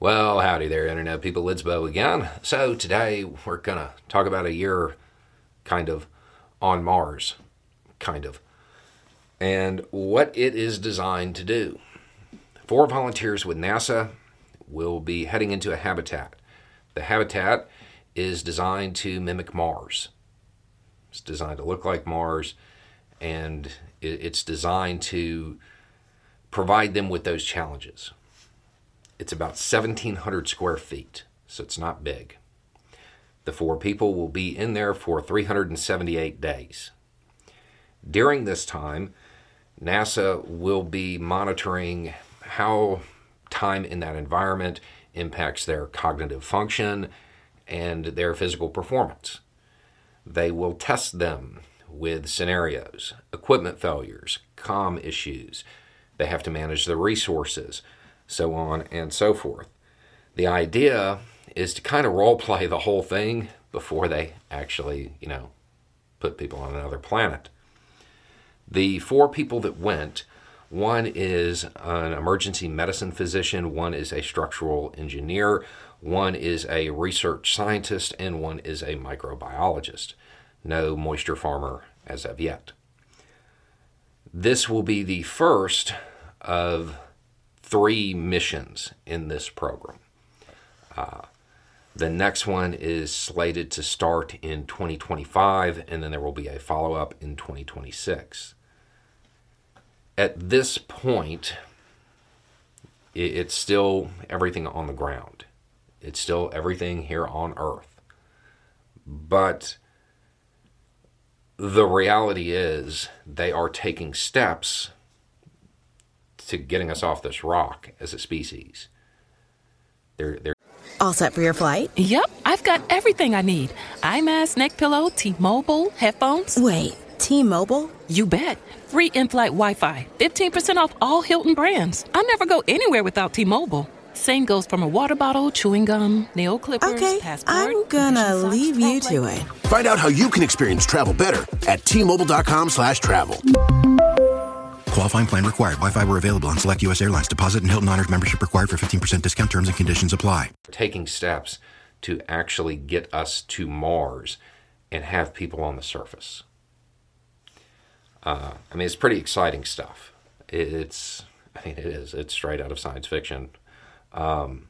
Well, howdy there, Internet people. It's Beau again. So, today we're going to talk about a year kind of on Mars, kind of, and what it is designed to do. Four volunteers with NASA will be heading into a habitat. The habitat is designed to mimic Mars, it's designed to look like Mars, and it's designed to provide them with those challenges. It's about 1,700 square feet, so it's not big. The four people will be in there for 378 days. During this time, NASA will be monitoring how time in that environment impacts their cognitive function and their physical performance. They will test them with scenarios, equipment failures, com issues. They have to manage the resources so on and so forth. The idea is to kind of role play the whole thing before they actually, you know, put people on another planet. The four people that went one is an emergency medicine physician, one is a structural engineer, one is a research scientist, and one is a microbiologist. No moisture farmer as of yet. This will be the first of three missions in this program. Uh, the next one is slated to start in 2025, and then there will be a follow up in 2026. At this point, it's still everything on the ground, it's still everything here on Earth. But the reality is, they are taking steps to getting us off this rock as a species. They're, they're all set for your flight? Yep, I've got everything I need. Eye mask, neck pillow, T-Mobile, headphones. Wait, T-Mobile? You bet. Free in-flight Wi-Fi. 15% off all Hilton brands. I never go anywhere without T-Mobile. Same goes from a water bottle, chewing gum, nail clippers, okay, passport. I'm gonna leave you to it. Find out how you can experience travel better at T-Mobile.com slash travel. Qualifying plan required. Wi-Fi were available on select U.S. airlines. Deposit and Hilton Honors membership required for 15% discount. Terms and conditions apply. Taking steps to actually get us to Mars and have people on the surface. Uh, I mean, it's pretty exciting stuff. It's, I mean, it is. It's straight out of science fiction. Um,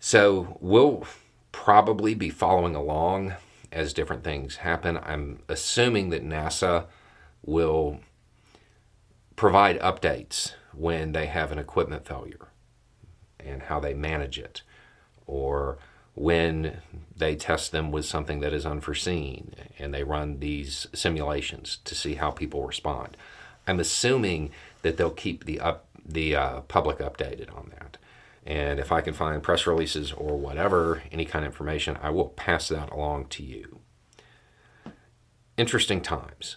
so we'll probably be following along as different things happen. I'm assuming that NASA will provide updates when they have an equipment failure and how they manage it, or when they test them with something that is unforeseen and they run these simulations to see how people respond. I'm assuming that they'll keep the up the uh, public updated on that. And if I can find press releases or whatever, any kind of information, I will pass that along to you. Interesting times.